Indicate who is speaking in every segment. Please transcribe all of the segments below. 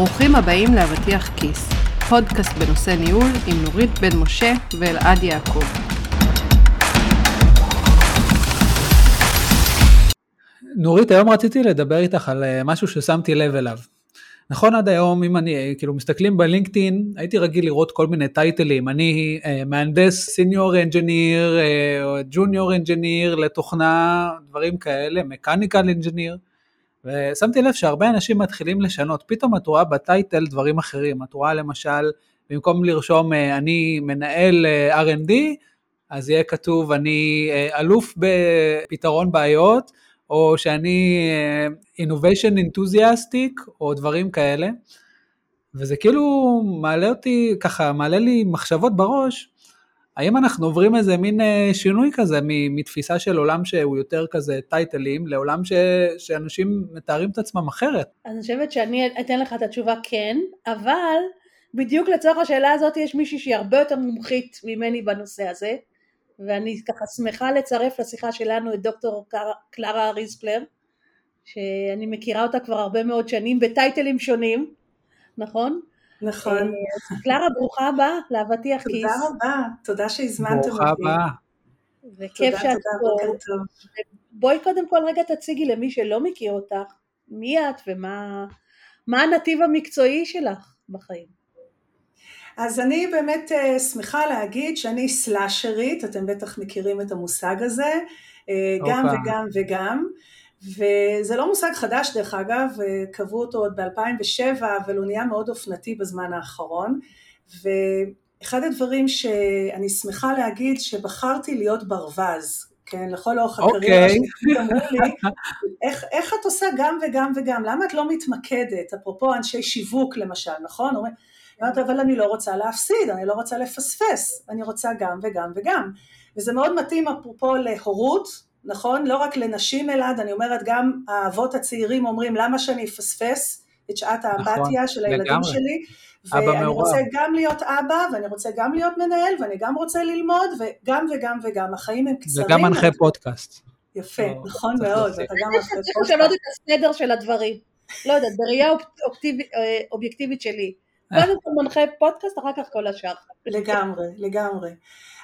Speaker 1: ברוכים הבאים לאבטיח כיס, פודקאסט בנושא ניהול עם נורית בן משה ואלעד יעקב.
Speaker 2: נורית, היום רציתי לדבר איתך על אה, משהו ששמתי לב אליו. נכון עד היום, אם אני, אה, כאילו, מסתכלים בלינקדאין, הייתי רגיל לראות כל מיני טייטלים, אני אה, מהנדס senior engineer, junior engineer לתוכנה, דברים כאלה, mechanical engineer, ושמתי לב שהרבה אנשים מתחילים לשנות, פתאום את רואה בטייטל דברים אחרים, את רואה למשל, במקום לרשום אה, אני מנהל אה, R&D, אז יהיה כתוב אני אה, אלוף בפתרון בעיות, או שאני innovation enthusiastic, או דברים כאלה. וזה כאילו מעלה אותי, ככה, מעלה לי מחשבות בראש, האם אנחנו עוברים איזה מין אה, שינוי כזה מתפיסה של עולם שהוא יותר כזה טייטלים, לעולם ש, שאנשים מתארים את עצמם אחרת?
Speaker 3: אז אני חושבת שאני אתן לך את התשובה כן, אבל בדיוק לצורך השאלה הזאת יש מישהי שהיא הרבה יותר מומחית ממני בנושא הזה, ואני ככה שמחה לצרף לשיחה שלנו את דוקטור קלרה ריספלר, שאני מכירה אותה כבר הרבה מאוד שנים בטייטלים שונים, נכון?
Speaker 4: נכון.
Speaker 3: אה, קלרה, ברוכה הבאה לאבטיח כיס.
Speaker 4: תודה רבה, תודה שהזמנתם אותי.
Speaker 2: ברוכה הבאה.
Speaker 3: וכיף שאת פה. בואי קודם כל רגע תציגי למי שלא מכיר אותך, מי את ומה הנתיב המקצועי שלך בחיים.
Speaker 4: אז אני באמת אה, שמחה להגיד שאני סלאשרית, אתם בטח מכירים את המושג הזה, אה, גם וגם וגם. וזה לא מושג חדש דרך אגב, קבעו אותו עוד ב-2007, אבל הוא נהיה מאוד אופנתי בזמן האחרון, ואחד הדברים שאני שמחה להגיד שבחרתי להיות ברווז, כן, לכל אורך הקריירה
Speaker 2: okay.
Speaker 4: שלי, אמרו לי, איך, איך את עושה גם וגם וגם, למה את לא מתמקדת, אפרופו אנשי שיווק למשל, נכון? אומרים, אבל אני לא רוצה להפסיד, אני לא רוצה לפספס, אני רוצה גם וגם וגם, וזה מאוד מתאים אפרופו להורות, נכון? לא רק לנשים אלעד, אני אומרת גם האבות הצעירים אומרים למה שאני אפספס את שעת האמבטיה נכון, של הילדים לגמרי. שלי, ואני רוצה גם להיות אבא, ואני רוצה גם להיות מנהל, ואני גם רוצה ללמוד, וגם וגם וגם, החיים הם קצרים.
Speaker 2: וגם מנחה פודקאסט.
Speaker 4: יפה, לא, נכון מאוד, אתה גם
Speaker 3: מנחה פודקאסט. צריך לשנות את הסדר של הדברים. לא יודעת, בראייה אה, אובייקטיבית שלי. אה. קודם כל מנחה פודקאסט, אחר כך כל השאר.
Speaker 4: לגמרי, לגמרי.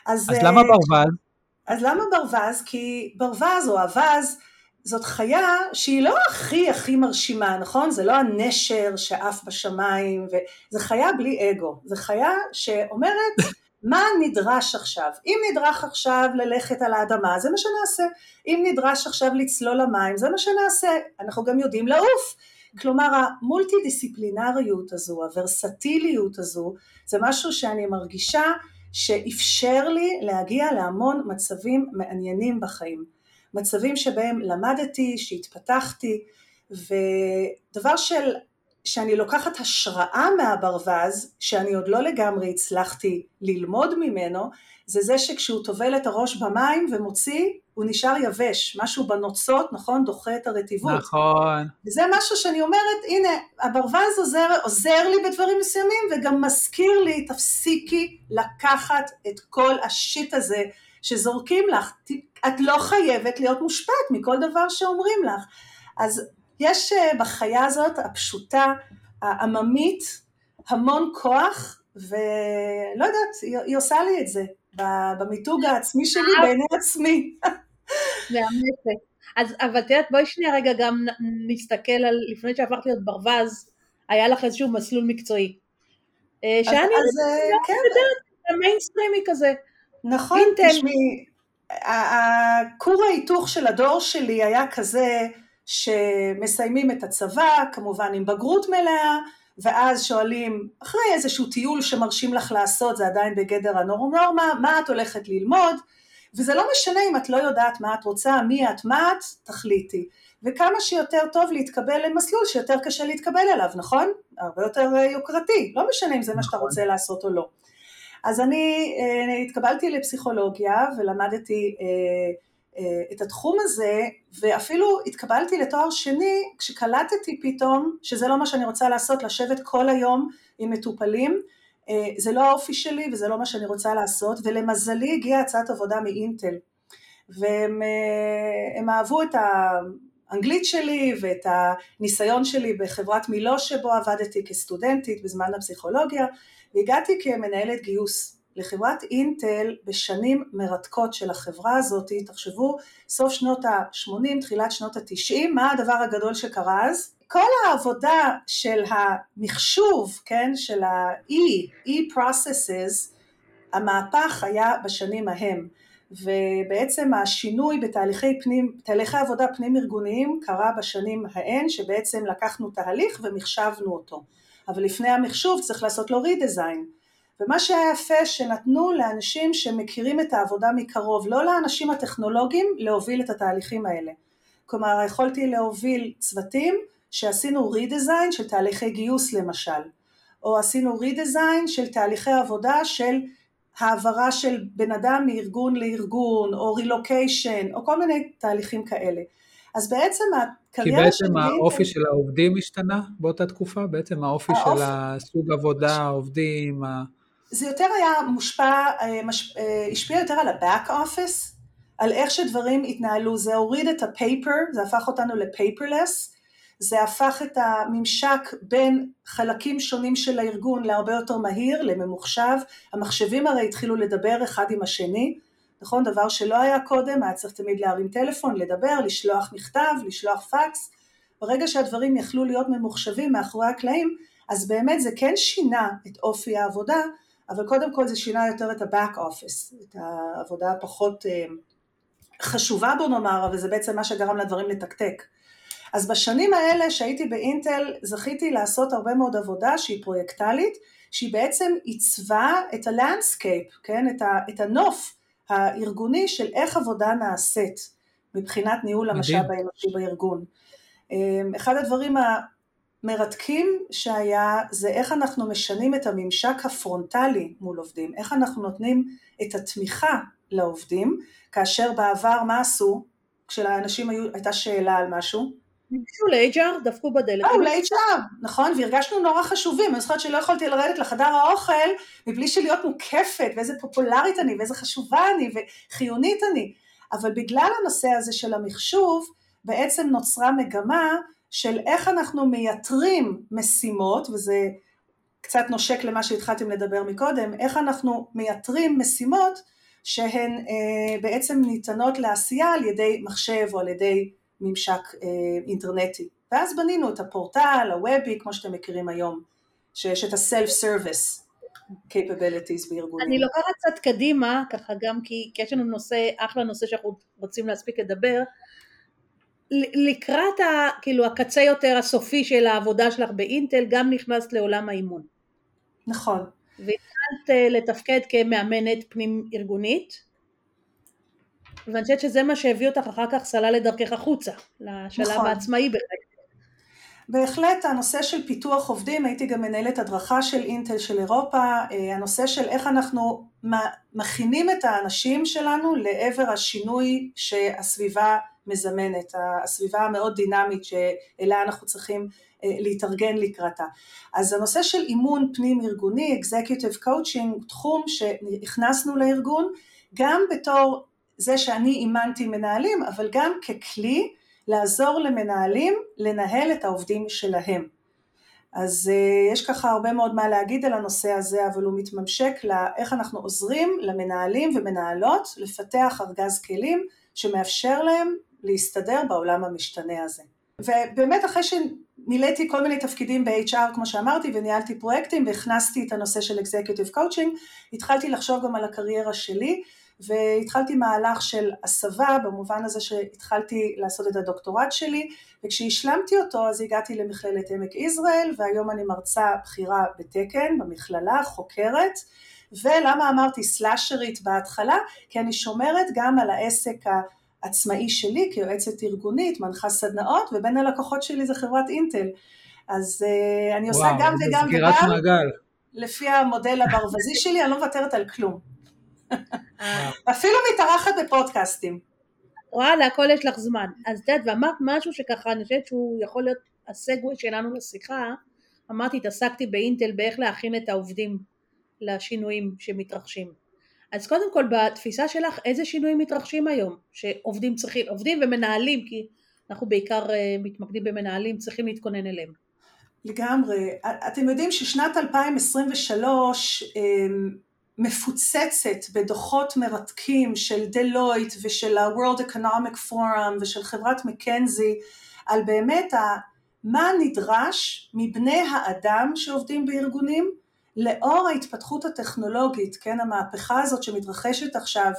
Speaker 2: אז למה אה, ברווז?
Speaker 4: אז למה ברווז? כי ברווז או אווז זאת חיה שהיא לא הכי הכי מרשימה, נכון? זה לא הנשר שעף בשמיים, זה חיה בלי אגו, זה חיה שאומרת מה נדרש עכשיו? אם נדרש עכשיו ללכת על האדמה, זה מה שנעשה. אם נדרש עכשיו לצלול למים, זה מה שנעשה. אנחנו גם יודעים לעוף. כלומר המולטי דיסציפלינריות הזו, הוורסטיליות הזו, זה משהו שאני מרגישה שאפשר לי להגיע להמון מצבים מעניינים בחיים. מצבים שבהם למדתי, שהתפתחתי, ודבר של, שאני לוקחת השראה מהברווז, שאני עוד לא לגמרי הצלחתי ללמוד ממנו, זה זה שכשהוא טובל את הראש במים ומוציא, הוא נשאר יבש, משהו בנוצות, נכון? דוחה את הרטיבות.
Speaker 2: נכון.
Speaker 4: וזה משהו שאני אומרת, הנה, הברווז עוזר, עוזר לי בדברים מסוימים, וגם מזכיר לי, תפסיקי לקחת את כל השיט הזה שזורקים לך. את לא חייבת להיות מושפעת מכל דבר שאומרים לך. אז יש אה, בחיה הזאת, הפשוטה, העממית, המון כוח, ולא יודעת, היא, היא עושה לי את זה. במיתוג העצמי שלי בעיני עצמי.
Speaker 3: מאמצת. אז אבל את יודעת בואי שנייה רגע גם נסתכל על לפני שהפכת להיות ברווז היה לך איזשהו מסלול מקצועי.
Speaker 4: אה, שאני אז
Speaker 3: אה, כן. המיינסטרימי כזה.
Speaker 4: נכון, תשמעי, הכור ההיתוך של הדור שלי היה כזה שמסיימים את הצבא, כמובן עם בגרות מלאה, ואז שואלים, אחרי איזשהו טיול שמרשים לך לעשות, זה עדיין בגדר הנורמה, מה את הולכת ללמוד? וזה לא משנה אם את לא יודעת מה את רוצה, מי את, מה את, תחליטי. וכמה שיותר טוב להתקבל למסלול שיותר קשה להתקבל אליו, נכון? הרבה יותר אה, יוקרתי, לא משנה אם זה מה שאתה נכון. רוצה לעשות או לא. אז אני אה, התקבלתי לפסיכולוגיה ולמדתי אה, אה, את התחום הזה, ואפילו התקבלתי לתואר שני כשקלטתי פתאום שזה לא מה שאני רוצה לעשות, לשבת כל היום עם מטופלים, זה לא האופי שלי וזה לא מה שאני רוצה לעשות, ולמזלי הגיעה הצעת עבודה מאינטל, והם אה, אהבו את האנגלית שלי ואת הניסיון שלי בחברת מילו שבו עבדתי כסטודנטית בזמן הפסיכולוגיה והגעתי כמנהלת גיוס לחברת אינטל בשנים מרתקות של החברה הזאת, תחשבו סוף שנות ה-80, תחילת שנות ה-90, מה הדבר הגדול שקרה אז? כל העבודה של המחשוב, כן, של ה-E, E-Processes, המהפך היה בשנים ההם. ובעצם השינוי בתהליכי פנים, תהליכי עבודה פנים ארגוניים קרה בשנים ההן שבעצם לקחנו תהליך ומחשבנו אותו. אבל לפני המחשוב צריך לעשות לו רידיזיין. ומה שהיה יפה שנתנו לאנשים שמכירים את העבודה מקרוב לא לאנשים הטכנולוגיים להוביל את התהליכים האלה. כלומר יכולתי להוביל צוותים שעשינו רידיזיין של תהליכי גיוס למשל או עשינו רידיזיין של תהליכי עבודה של העברה של בן אדם מארגון לארגון, או רילוקיישן, או כל מיני תהליכים כאלה. אז בעצם הקריירה.
Speaker 2: כי בעצם האופי של העובדים השתנה באותה תקופה? בעצם האופי האופ... של הסוג עבודה, העובדים? ה...
Speaker 4: זה יותר היה מושפע, אה, מש... אה, השפיע יותר על ה-back office, על איך שדברים התנהלו, זה הוריד את הפייפר, זה הפך אותנו לפייפרלס, זה הפך את הממשק בין חלקים שונים של הארגון להרבה יותר מהיר, לממוחשב, המחשבים הרי התחילו לדבר אחד עם השני, נכון? דבר שלא היה קודם, היה צריך תמיד להרים טלפון, לדבר, לשלוח מכתב, לשלוח פקס, ברגע שהדברים יכלו להיות ממוחשבים מאחורי הקלעים, אז באמת זה כן שינה את אופי העבודה, אבל קודם כל זה שינה יותר את ה-back office, את העבודה הפחות אה, חשובה בוא נאמר, אבל זה בעצם מה שגרם לדברים לתקתק. אז בשנים האלה שהייתי באינטל זכיתי לעשות הרבה מאוד עבודה שהיא פרויקטלית, שהיא בעצם עיצבה את ה landscape, כן? את, ה, את הנוף הארגוני של איך עבודה נעשית מבחינת ניהול המשאב האנושי בארגון. אמ, אחד הדברים המרתקים שהיה זה איך אנחנו משנים את הממשק הפרונטלי מול עובדים, איך אנחנו נותנים את התמיכה לעובדים, כאשר בעבר מה עשו? כשלאנשים הייתה שאלה על משהו,
Speaker 3: ניגשו ל HR, דפקו בדלת.
Speaker 4: באו ל HR, נכון, והרגשנו נורא חשובים, אני זוכרת שלא יכולתי לרדת לחדר האוכל מבלי שלהיות מוקפת, ואיזה פופולרית אני, ואיזה חשובה אני, וחיונית אני, אבל בגלל הנושא הזה של המחשוב, בעצם נוצרה מגמה של איך אנחנו מייתרים משימות, וזה קצת נושק למה שהתחלתם לדבר מקודם, איך אנחנו מייתרים משימות שהן אה, בעצם ניתנות לעשייה על ידי מחשב או על ידי ממשק אה, אינטרנטי. ואז בנינו את הפורטל, הוובי, כמו שאתם מכירים היום, שיש את ה-self-service capabilities בארגונים.
Speaker 3: אני לוקחת קצת קדימה, ככה גם כי, כי יש לנו נושא, אחלה נושא שאנחנו רוצים להספיק לדבר, לקראת ה, כאילו הקצה יותר הסופי של העבודה שלך באינטל, גם נכנסת לעולם האימון.
Speaker 4: נכון.
Speaker 3: והתחלת אה, לתפקד כמאמנת פנים ארגונית. ואני חושבת שזה מה שהביא אותך אחר כך סלל לדרכך החוצה, לשלב נכון. העצמאי בהחלט.
Speaker 4: בהחלט הנושא של פיתוח עובדים, הייתי גם מנהלת הדרכה של אינטל של אירופה, אה, הנושא של איך אנחנו מכינים את האנשים שלנו לעבר השינוי שהסביבה מזמנת, הסביבה המאוד דינמית שאליה אנחנו צריכים אה, להתארגן לקראתה. אז הנושא של אימון פנים ארגוני, Executive Coaching, תחום שהכנסנו לארגון, גם בתור זה שאני אימנתי מנהלים, אבל גם ככלי לעזור למנהלים לנהל את העובדים שלהם. אז uh, יש ככה הרבה מאוד מה להגיד על הנושא הזה, אבל הוא מתממשק לאיך אנחנו עוזרים למנהלים ומנהלות לפתח ארגז כלים שמאפשר להם להסתדר בעולם המשתנה הזה. ובאמת אחרי שמילאתי כל מיני תפקידים ב-HR כמו שאמרתי וניהלתי פרויקטים והכנסתי את הנושא של Executive Coaching, התחלתי לחשוב גם על הקריירה שלי והתחלתי מהלך של הסבה במובן הזה שהתחלתי לעשות את הדוקטורט שלי וכשהשלמתי אותו אז הגעתי למכללת עמק יזרעאל והיום אני מרצה בכירה בתקן במכללה, חוקרת. ולמה אמרתי סלאשרית בהתחלה? כי אני שומרת גם על העסק העצמאי שלי כיועצת ארגונית, מנחה סדנאות ובין הלקוחות שלי זה חברת אינטל. אז uh, אני עושה וואו, גם וגם וגם לפי המודל הברווזי שלי, אני לא מוותרת על כלום אפילו מתארחת בפודקאסטים.
Speaker 3: וואלה, הכל יש לך זמן. אז את יודעת, ואמרת משהו שככה, אני חושבת שהוא יכול להיות הסגווי שלנו לשיחה, אמרתי, התעסקתי באינטל באיך להכין את העובדים לשינויים שמתרחשים. אז קודם כל, בתפיסה שלך, איזה שינויים מתרחשים היום שעובדים צריכים, עובדים ומנהלים, כי אנחנו בעיקר אה, מתמקדים במנהלים, צריכים להתכונן אליהם.
Speaker 4: לגמרי. אתם יודעים ששנת 2023 אמ, מפוצצת בדוחות מרתקים של דלויט ושל ה-World Economic Forum ושל חברת מקנזי על באמת ה, מה נדרש מבני האדם שעובדים בארגונים לאור ההתפתחות הטכנולוגית, כן, המהפכה הזאת שמתרחשת עכשיו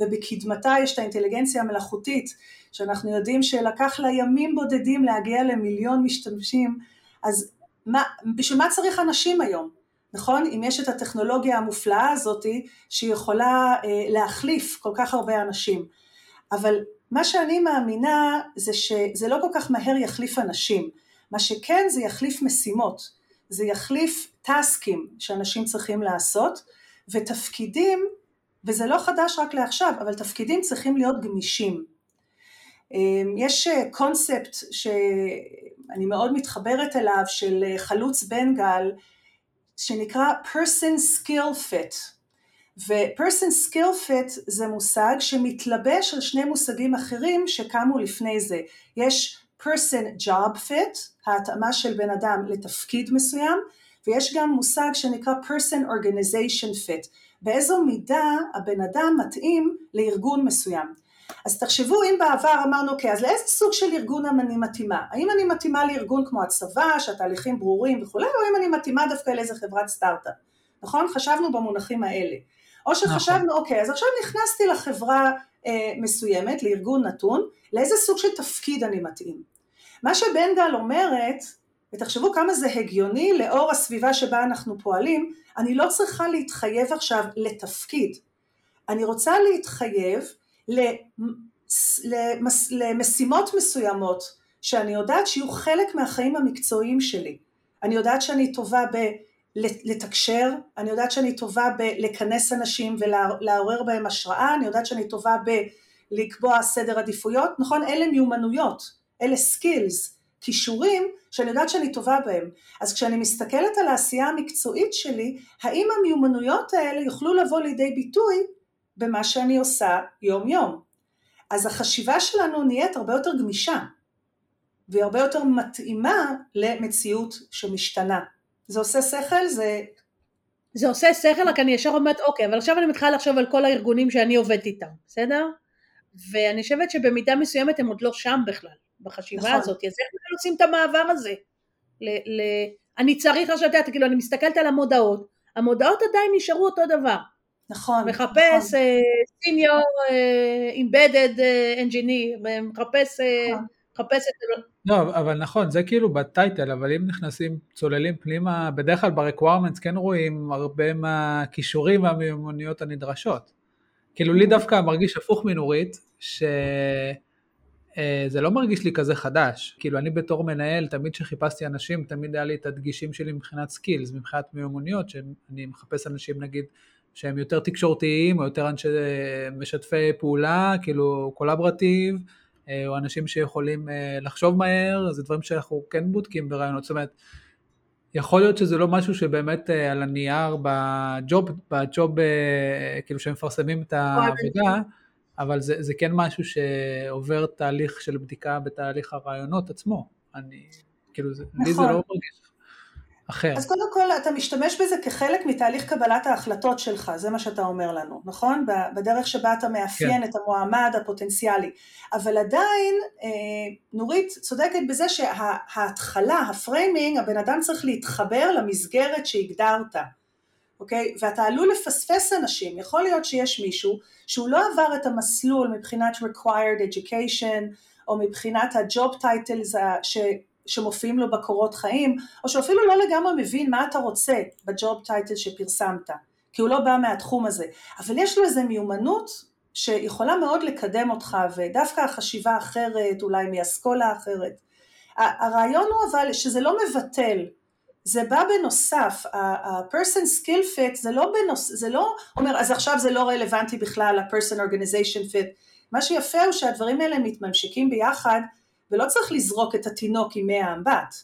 Speaker 4: ובקדמתה יש את האינטליגנציה המלאכותית שאנחנו יודעים שלקח לה ימים בודדים להגיע למיליון משתמשים, אז מה, בשביל מה צריך אנשים היום? נכון? אם יש את הטכנולוגיה המופלאה הזאת שיכולה אה, להחליף כל כך הרבה אנשים. אבל מה שאני מאמינה זה שזה לא כל כך מהר יחליף אנשים. מה שכן זה יחליף משימות. זה יחליף טסקים שאנשים צריכים לעשות ותפקידים, וזה לא חדש רק לעכשיו, אבל תפקידים צריכים להיות גמישים. אמ, יש קונספט שאני מאוד מתחברת אליו של חלוץ בן גל שנקרא person skill fit. ו-person skill fit זה מושג שמתלבש על שני מושגים אחרים שקמו לפני זה. יש person job fit ההתאמה של בן אדם לתפקיד מסוים ויש גם מושג שנקרא person organization fit. באיזו מידה הבן אדם מתאים לארגון מסוים אז תחשבו אם בעבר אמרנו אוקיי אז לאיזה סוג של ארגון אני מתאימה? האם אני מתאימה לארגון כמו הצבא שהתהליכים ברורים וכולי או אם אני מתאימה דווקא לאיזה חברת סטארט-אפ? נכון? חשבנו במונחים האלה. או שחשבנו נכון. אוקיי אז עכשיו נכנסתי לחברה אה, מסוימת לארגון נתון לאיזה סוג של תפקיד אני מתאים? מה שבן גל אומרת ותחשבו כמה זה הגיוני לאור הסביבה שבה אנחנו פועלים אני לא צריכה להתחייב עכשיו לתפקיד. אני רוצה להתחייב למשימות מסוימות שאני יודעת שיהיו חלק מהחיים המקצועיים שלי. אני יודעת שאני טובה בלתקשר, אני יודעת שאני טובה בלכנס אנשים ולעורר בהם השראה, אני יודעת שאני טובה בלקבוע סדר עדיפויות, נכון? אלה מיומנויות, אלה סקילס, כישורים שאני יודעת שאני טובה בהם. אז כשאני מסתכלת על העשייה המקצועית שלי, האם המיומנויות האלה יוכלו לבוא לידי ביטוי במה שאני עושה יום יום. אז החשיבה שלנו נהיית הרבה יותר גמישה והיא הרבה יותר מתאימה למציאות שמשתנה. זה עושה שכל? זה...
Speaker 3: זה עושה שכל, רק אני ישר אומרת, אוקיי, אבל עכשיו אני מתחילה לחשוב על כל הארגונים שאני עובדת איתם, בסדר? ואני חושבת שבמידה מסוימת הם עוד לא שם בכלל, בחשיבה נכון. הזאת. אז איך אנחנו עושים את המעבר הזה? ל, ל... אני צריך עכשיו, את כאילו, אני מסתכלת על המודעות, המודעות עדיין נשארו אותו דבר.
Speaker 4: נכון.
Speaker 3: מחפש סיניור אימבדד אנג'יניר, מחפש... נכון. מחפש את...
Speaker 2: לא, אבל נכון, זה כאילו בטייטל, אבל אם נכנסים, צוללים פנימה, בדרך כלל ב-requirements כן רואים הרבה מהכישורים והמיומנויות הנדרשות. כאילו לי דווקא מרגיש הפוך מנורית, שזה אה, לא מרגיש לי כזה חדש. כאילו אני בתור מנהל, תמיד כשחיפשתי אנשים, תמיד היה לי את הדגשים שלי מבחינת skills, מבחינת מיומנויות, שאני מחפש אנשים נגיד שהם יותר תקשורתיים או יותר אנשי משתפי פעולה, כאילו collaborative, אה, או אנשים שיכולים אה, לחשוב מהר, זה דברים שאנחנו כן בודקים בראיונות, זאת אומרת, יכול להיות שזה לא משהו שבאמת אה, על הנייר ב job, ב job כאילו שהם מפרסמים את העבודה, אבל זה, זה כן משהו שעובר תהליך של בדיקה בתהליך הראיונות עצמו. אני, כאילו, נכון. לי זה נכון. לא מרגיש אחר.
Speaker 4: אז קודם כל אתה משתמש בזה כחלק מתהליך קבלת ההחלטות שלך, זה מה שאתה אומר לנו, נכון? בדרך שבה אתה מאפיין כן. את המועמד הפוטנציאלי. אבל עדיין, אה, נורית צודקת בזה שההתחלה, ה framing, הבן אדם צריך להתחבר למסגרת שהגדרת. אוקיי? ואתה עלול לפספס אנשים, יכול להיות שיש מישהו שהוא לא עבר את המסלול מבחינת required education או מבחינת ה-job titles שמופיעים לו בקורות חיים, או שהוא אפילו לא לגמרי מבין מה אתה רוצה בג'וב טייטל שפרסמת, כי הוא לא בא מהתחום הזה, אבל יש לו איזו מיומנות שיכולה מאוד לקדם אותך, ודווקא החשיבה אחרת, אולי מאסכולה אחרת. הרעיון הוא אבל שזה לא מבטל, זה בא בנוסף, ה-person skill fit זה לא בנוס... זה לא אומר אז עכשיו זה לא רלוונטי בכלל ה-person organization fit, מה שיפה הוא שהדברים האלה מתממשקים ביחד ולא צריך לזרוק את התינוק עם מי האמבט.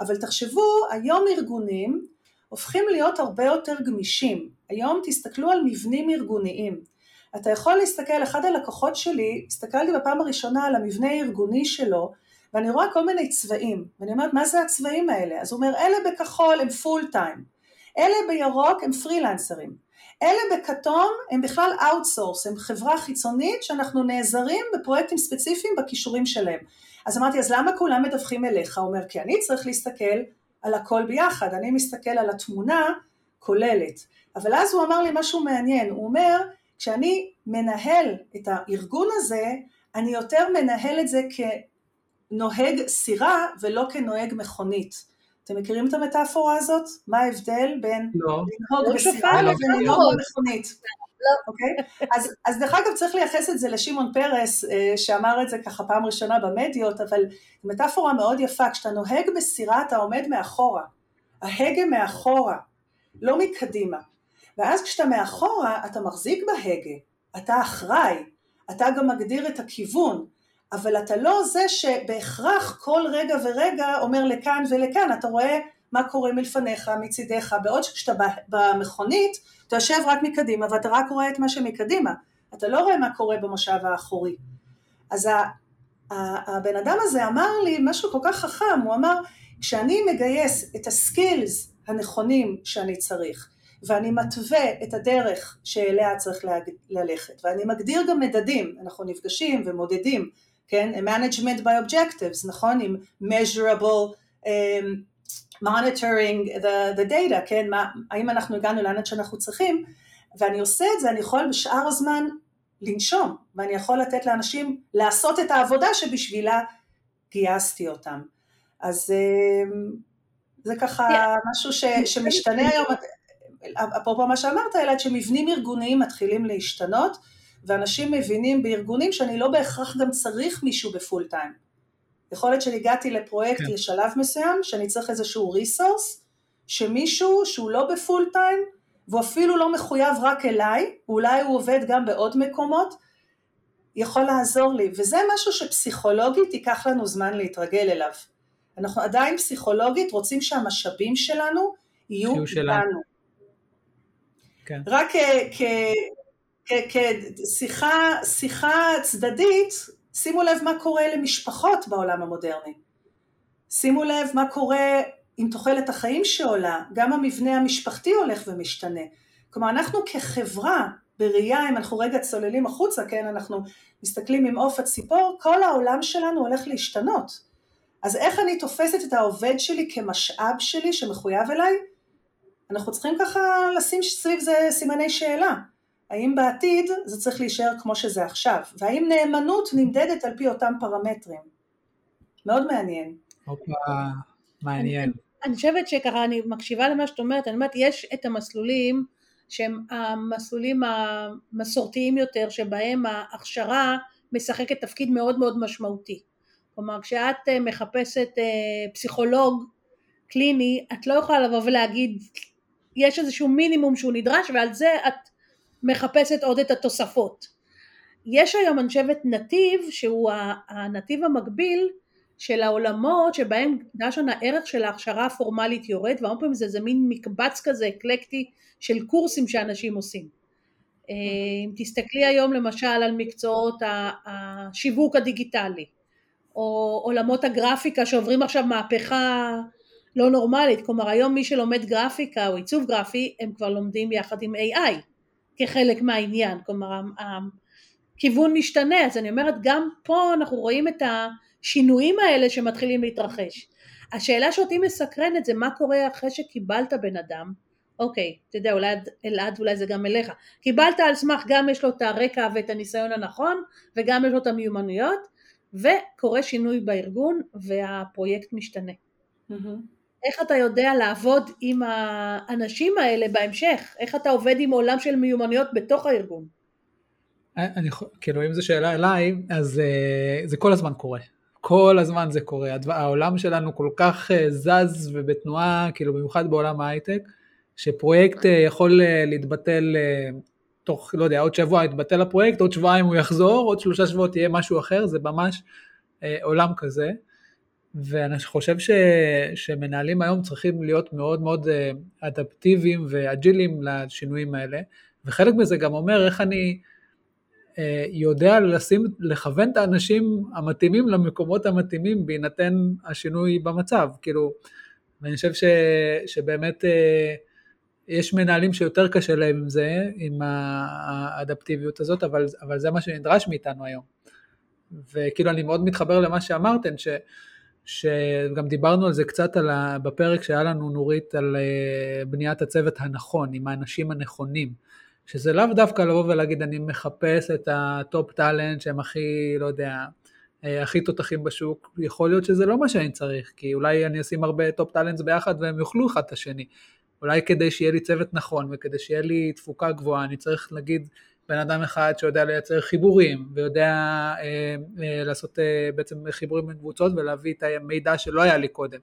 Speaker 4: אבל תחשבו, היום ארגונים הופכים להיות הרבה יותר גמישים. היום תסתכלו על מבנים ארגוניים. אתה יכול להסתכל, אחד הלקוחות שלי, הסתכלתי בפעם הראשונה על המבנה הארגוני שלו, ואני רואה כל מיני צבעים, ואני אומרת, מה זה הצבעים האלה? אז הוא אומר, אלה בכחול הם full time, אלה בירוק הם פרילנסרים, אלה בכתום הם בכלל outsource, הם חברה חיצונית שאנחנו נעזרים בפרויקטים ספציפיים בכישורים שלהם. אז אמרתי, אז למה כולם מדווחים אליך? הוא אומר, כי אני צריך להסתכל על הכל ביחד, אני מסתכל על התמונה כוללת. אבל אז הוא אמר לי משהו מעניין, הוא אומר, כשאני מנהל את הארגון הזה, אני יותר מנהל את זה כנוהג סירה ולא כנוהג מכונית. אתם מכירים את המטאפורה הזאת? מה ההבדל בין
Speaker 2: לא.
Speaker 4: לנהוג
Speaker 3: לא
Speaker 4: בסירה
Speaker 3: לא
Speaker 4: לבין לנהוג
Speaker 3: לא.
Speaker 4: במכונית?
Speaker 3: לא.
Speaker 4: אוקיי? אז, אז דרך אגב צריך לייחס את זה לשמעון פרס אה, שאמר את זה ככה פעם ראשונה במדיות, אבל מטאפורה מאוד יפה, כשאתה נוהג בסירה אתה עומד מאחורה, ההגה מאחורה, לא מקדימה, ואז כשאתה מאחורה אתה מחזיק בהגה, אתה אחראי, אתה גם מגדיר את הכיוון, אבל אתה לא זה שבהכרח כל רגע ורגע אומר לכאן ולכאן, אתה רואה מה קורה מלפניך, מצידך, בעוד שכשאתה במכונית אתה יושב רק מקדימה ואתה רק רואה את מה שמקדימה, אתה לא רואה מה קורה במושב האחורי. אז הבן אדם הזה אמר לי משהו כל כך חכם, הוא אמר, כשאני מגייס את הסקילס הנכונים שאני צריך, ואני מתווה את הדרך שאליה צריך ללכת, ואני מגדיר גם מדדים, אנחנו נפגשים ומודדים, כן, management by objectives, נכון, עם measurable um, monitoring the, the data, כן, מה, האם אנחנו הגענו לאן שאנחנו צריכים, ואני עושה את זה, אני יכול בשאר הזמן לנשום, ואני יכול לתת לאנשים לעשות את העבודה שבשבילה גייסתי אותם. אז זה ככה yeah. משהו ש, שמשתנה היום, אפרופו מה שאמרת, אלא שמבנים ארגוניים מתחילים להשתנות, ואנשים מבינים בארגונים שאני לא בהכרח גם צריך מישהו בפול טיים. יכול להיות שהגעתי לפרויקט כן. לשלב מסוים, שאני צריך איזשהו ריסורס, שמישהו שהוא לא בפול טיים, והוא אפילו לא מחויב רק אליי, אולי הוא עובד גם בעוד מקומות, יכול לעזור לי, וזה משהו שפסיכולוגית ייקח לנו זמן להתרגל אליו. אנחנו עדיין פסיכולוגית רוצים שהמשאבים שלנו יהיו איתנו. כן. רק כשיחה צדדית, שימו לב מה קורה למשפחות בעולם המודרני. שימו לב מה קורה עם תוחלת החיים שעולה, גם המבנה המשפחתי הולך ומשתנה. כלומר, אנחנו כחברה, בראייה, אם אנחנו רגע צוללים החוצה, כן, אנחנו מסתכלים עם עוף הציפור, כל העולם שלנו הולך להשתנות. אז איך אני תופסת את העובד שלי כמשאב שלי שמחויב אליי? אנחנו צריכים ככה לשים סביב זה סימני שאלה. האם בעתיד זה צריך להישאר כמו שזה עכשיו? והאם נאמנות נמדדת על פי אותם פרמטרים? מאוד מעניין.
Speaker 2: הופה, מעניין.
Speaker 3: אני, חושבת שככה אני מקשיבה למה שאת אומרת, אני אומרת יש את המסלולים שהם המסלולים המסורתיים יותר שבהם ההכשרה משחקת תפקיד מאוד מאוד משמעותי. כלומר כשאת מחפשת אה, פסיכולוג קליני את לא יכולה לבוא ולהגיד יש איזשהו מינימום שהוא נדרש ועל זה את מחפשת עוד את התוספות. יש היום אני חושבת נתיב שהוא הנתיב המקביל של העולמות שבהם דשן הערך של ההכשרה הפורמלית יורד והרבה פעמים זה, זה מין מקבץ כזה אקלקטי של קורסים שאנשים עושים. אה, אם תסתכלי היום למשל על מקצועות השיווק הדיגיטלי או עולמות הגרפיקה שעוברים עכשיו מהפכה לא נורמלית, כלומר היום מי שלומד גרפיקה או עיצוב גרפי הם כבר לומדים יחד עם AI כחלק מהעניין, כלומר הכיוון משתנה, אז אני אומרת גם פה אנחנו רואים את השינויים האלה שמתחילים להתרחש. השאלה שאותי מסקרנת זה מה קורה אחרי שקיבלת בן אדם, אוקיי, אתה יודע אולי אלעד אולי זה גם אליך, קיבלת על סמך גם יש לו את הרקע ואת הניסיון הנכון וגם יש לו את המיומנויות וקורה שינוי בארגון והפרויקט משתנה. Mm-hmm. איך אתה יודע לעבוד עם האנשים האלה בהמשך? איך אתה עובד עם עולם של מיומנויות בתוך הארגון?
Speaker 2: אני, כאילו אם זו שאלה אליי, אז uh, זה כל הזמן קורה. כל הזמן זה קורה. העולם שלנו כל כך uh, זז ובתנועה, כאילו במיוחד בעולם ההייטק, שפרויקט יכול להתבטל תוך, לא יודע, עוד שבוע יתבטל הפרויקט, עוד שבועיים הוא יחזור, עוד שלושה שבועות יהיה משהו אחר, זה ממש עולם כזה. ואני חושב ש, שמנהלים היום צריכים להיות מאוד מאוד אה, אדפטיביים ואג'ילים לשינויים האלה, וחלק מזה גם אומר איך אני אה, יודע לשים, לכוון את האנשים המתאימים למקומות המתאימים בהינתן השינוי במצב, כאילו, ואני חושב ש, שבאמת אה, יש מנהלים שיותר קשה להם עם זה, עם האדפטיביות הזאת, אבל, אבל זה מה שנדרש מאיתנו היום. וכאילו אני מאוד מתחבר למה שאמרתם, ש, שגם דיברנו על זה קצת על ה, בפרק שהיה לנו נורית על אה, בניית הצוות הנכון, עם האנשים הנכונים. שזה לאו דווקא לבוא ולהגיד אני מחפש את ה top talent שהם הכי, לא יודע, אה, הכי תותחים בשוק, יכול להיות שזה לא מה שאני צריך, כי אולי אני אשים הרבה top talents ביחד והם יאכלו אחד את השני. אולי כדי שיהיה לי צוות נכון וכדי שיהיה לי תפוקה גבוהה, אני צריך להגיד בן אדם אחד שיודע לייצר חיבורים ויודע אה, אה, לעשות אה, בעצם חיבורים בין קבוצות ולהביא את המידע שלא היה לי קודם.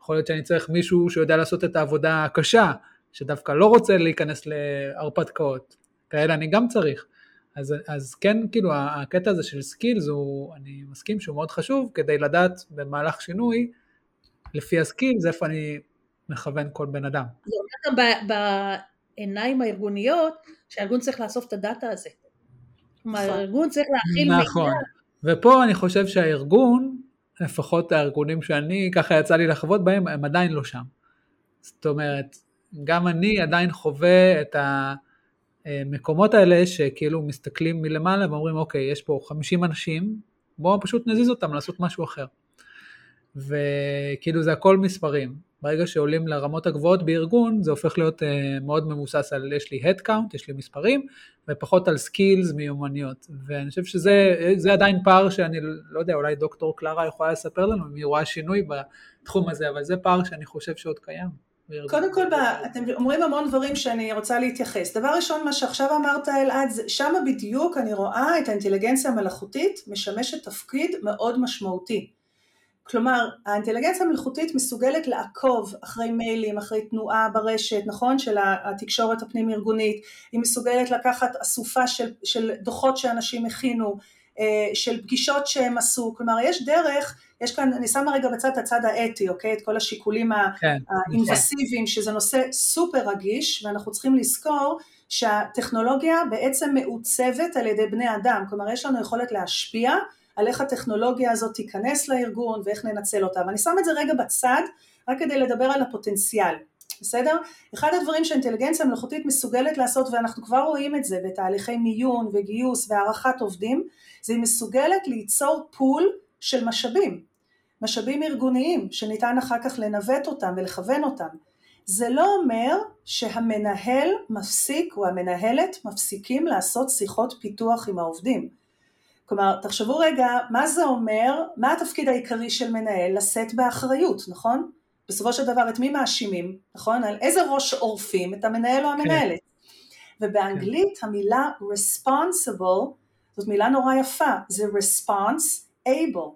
Speaker 2: יכול להיות שאני צריך מישהו שיודע לעשות את העבודה הקשה, שדווקא לא רוצה להיכנס להרפתקאות, כאלה אני גם צריך. אז, אז כן, כאילו, הקטע הזה של skills, הוא, אני מסכים שהוא מאוד חשוב, כדי לדעת במהלך שינוי, לפי ה skills, איפה אני מכוון כל בן אדם.
Speaker 3: זה אומר גם בעיניים הארגוניות, שהארגון צריך לאסוף את ה data הזה. כלומר, נכון. הארגון צריך להכיל
Speaker 2: מידע. נכון, ופה אני חושב שהארגון, לפחות הארגונים שאני, ככה יצא לי לחוות בהם, הם עדיין לא שם. זאת אומרת, גם אני עדיין חווה את המקומות האלה שכאילו מסתכלים מלמעלה ואומרים אוקיי, יש פה 50 אנשים, בואו פשוט נזיז אותם לעשות משהו אחר. וכאילו זה הכל מספרים. ברגע שעולים לרמות הגבוהות בארגון, זה הופך להיות uh, מאוד מבוסס על יש לי count, יש לי מספרים, ופחות על skills, מיומנויות. ואני חושב שזה עדיין פער שאני לא יודע, אולי דוקטור קלרה יכולה לספר לנו אם היא רואה שינוי בתחום הזה, אבל זה פער שאני חושב שעוד קיים.
Speaker 4: קודם כל, אתם אומרים המון דברים שאני רוצה להתייחס. דבר ראשון, מה שעכשיו אמרת אלעד, שם בדיוק אני רואה את האינטליגנציה המלאכותית משמשת תפקיד מאוד משמעותי. כלומר, האינטליגנציה המלאכותית מסוגלת לעקוב אחרי מיילים, אחרי תנועה ברשת, נכון? של התקשורת הפנים ארגונית, היא מסוגלת לקחת אסופה של, של דוחות שאנשים הכינו, אה, של פגישות שהם עשו, כלומר יש דרך, יש כאן, אני שמה רגע בצד את הצד האתי, אוקיי? את כל השיקולים כן, האינבסיביים, כן. שזה נושא סופר רגיש, ואנחנו צריכים לזכור שהטכנולוגיה בעצם מעוצבת על ידי בני אדם, כלומר יש לנו יכולת להשפיע על איך הטכנולוגיה הזאת תיכנס לארגון ואיך ננצל אותה, ואני שם את זה רגע בצד, רק כדי לדבר על הפוטנציאל. בסדר? אחד הדברים שאינטליגנציה מלאכותית מסוגלת לעשות ואנחנו כבר רואים את זה בתהליכי מיון וגיוס והערכת עובדים זה היא מסוגלת ליצור פול של משאבים, משאבים ארגוניים שניתן אחר כך לנווט אותם ולכוון אותם. זה לא אומר שהמנהל מפסיק או המנהלת מפסיקים לעשות שיחות פיתוח עם העובדים. כלומר, תחשבו רגע, מה זה אומר, מה התפקיד העיקרי של מנהל? לשאת באחריות, נכון? בסופו של דבר את מי מאשימים, נכון? על איזה ראש עורפים? את המנהל או המנהלת. כן. ובאנגלית כן. המילה responsible זאת מילה נורא יפה, זה response able.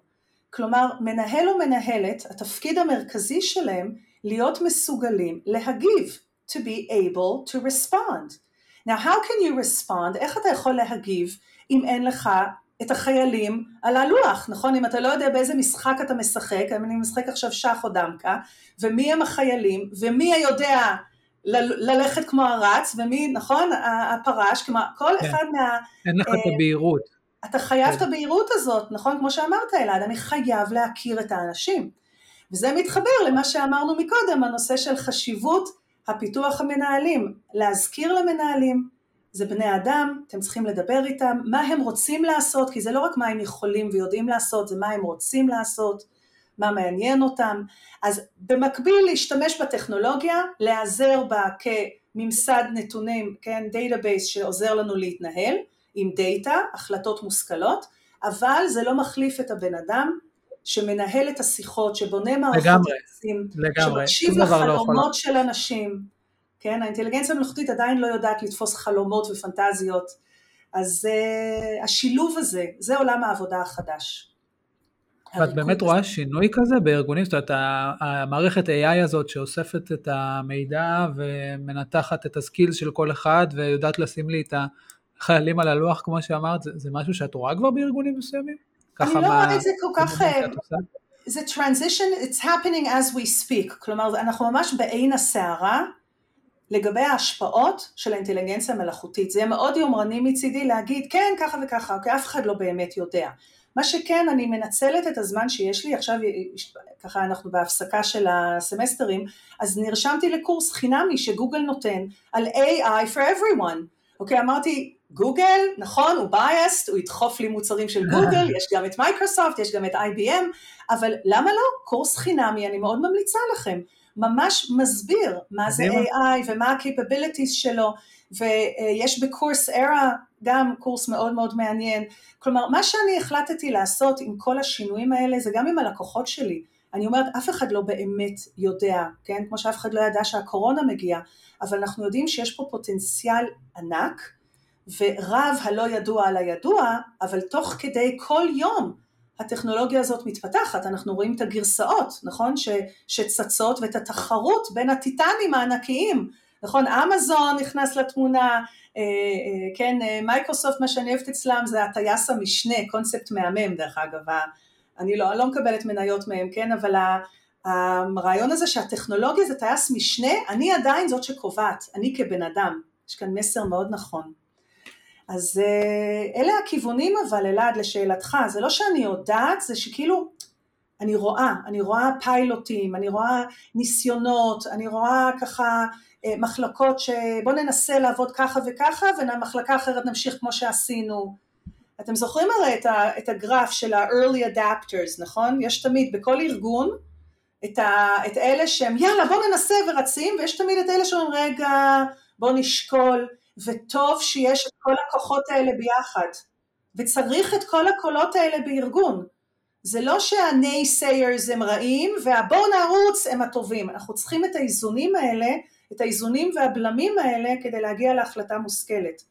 Speaker 4: כלומר, מנהל או מנהלת, התפקיד המרכזי שלהם להיות מסוגלים להגיב, to be able to respond. Now how can you respond? איך אתה יכול להגיב אם אין לך את החיילים על הלוח, נכון? אם אתה לא יודע באיזה משחק אתה משחק, אם אני משחק עכשיו שח או דמקה, ומי הם החיילים, ומי יודע ללכת כמו הרץ, ומי, נכון? הפרש, כלומר כל כן. אחד מה...
Speaker 2: אין לך את אה, הבהירות.
Speaker 4: אתה חייב כן. את הבהירות הזאת, נכון? כמו שאמרת אלעד, אני חייב להכיר את האנשים. וזה מתחבר למה שאמרנו מקודם, הנושא של חשיבות הפיתוח המנהלים, להזכיר למנהלים זה בני אדם, אתם צריכים לדבר איתם, מה הם רוצים לעשות, כי זה לא רק מה הם יכולים ויודעים לעשות, זה מה הם רוצים לעשות, מה מעניין אותם. אז במקביל להשתמש בטכנולוגיה, להיעזר בה כממסד נתונים, כן, database שעוזר לנו להתנהל עם דאטה, החלטות מושכלות, אבל זה לא מחליף את הבן אדם שמנהל את השיחות, שבונה מערכות יחסים, שמקשיב לא לחלומות לא של אנשים. כן? האינטליגנציה המלאכותית עדיין לא יודעת לתפוס חלומות ופנטזיות, אז uh, השילוב הזה, זה עולם העבודה החדש.
Speaker 2: ואת באמת רואה שינוי כזה בארגונים? זאת אומרת, המערכת AI הזאת שאוספת את המידע ומנתחת את הסקילס של כל אחד ויודעת לשים לי את החיילים על הלוח, כמו שאמרת, זה, זה משהו שאת רואה כבר בארגונים מסוימים?
Speaker 4: אני לא רואה את זה כל כך... אה, זה transition, it's happening as we speak, כלומר אנחנו ממש בעין הסערה, לגבי ההשפעות של האינטליגנציה המלאכותית. זה יהיה מאוד יומרני מצידי להגיד כן ככה וככה, אוקיי אף אחד לא באמת יודע. מה שכן אני מנצלת את הזמן שיש לי, עכשיו ככה אנחנו בהפסקה של הסמסטרים, אז נרשמתי לקורס חינמי שגוגל נותן על AI for everyone. אוקיי, אמרתי גוגל, נכון, הוא biased, הוא ידחוף לי מוצרים של גוגל, יש גם את מייקרוסופט, יש גם את IBM, אבל למה לא? קורס חינמי, אני מאוד ממליצה לכם. ממש מסביר מה זה AI ומה ה-capabilities שלו, ויש בקורסרה גם קורס מאוד מאוד מעניין. כלומר, מה שאני החלטתי לעשות עם כל השינויים האלה, זה גם עם הלקוחות שלי. אני אומרת, אף אחד לא באמת יודע, כן? כמו שאף אחד לא ידע שהקורונה מגיעה, אבל אנחנו יודעים שיש פה פוטנציאל ענק, ורב הלא ידוע על הידוע, אבל תוך כדי כל יום הטכנולוגיה הזאת מתפתחת, אנחנו רואים את הגרסאות, נכון? ש, שצצות ואת התחרות בין הטיטנים הענקיים, נכון? אמזון נכנס לתמונה, אה, אה, כן, אה, מייקרוסופט, מה שאני אוהבת אצלם זה הטייס המשנה, קונספט מהמם דרך אגב, אני לא, לא מקבלת מניות מהם, כן, אבל הרעיון הזה שהטכנולוגיה זה טייס משנה, אני עדיין זאת שקובעת, אני כבן אדם, יש כאן מסר מאוד נכון. אז אה, אלה הכיוונים אבל אלעד לשאלתך, זה לא שאני יודעת, זה שכאילו אני רואה, אני רואה פיילוטים, אני רואה ניסיונות, אני רואה ככה אה, מחלקות שבוא ננסה לעבוד ככה וככה ומחלקה אחרת נמשיך כמו שעשינו. אתם זוכרים הרי את, ה, את הגרף של ה-early adapters, נכון? יש תמיד בכל ארגון את, ה, את אלה שהם יאללה בוא ננסה ורצים ויש תמיד את אלה שאומרים רגע בוא נשקול וטוב שיש כל הכוחות האלה ביחד, וצריך את כל הקולות האלה בארגון. זה לא שהנייסיירס הם רעים והבואו נרוץ הם הטובים, אנחנו צריכים את האיזונים האלה, את האיזונים והבלמים האלה כדי להגיע להחלטה מושכלת.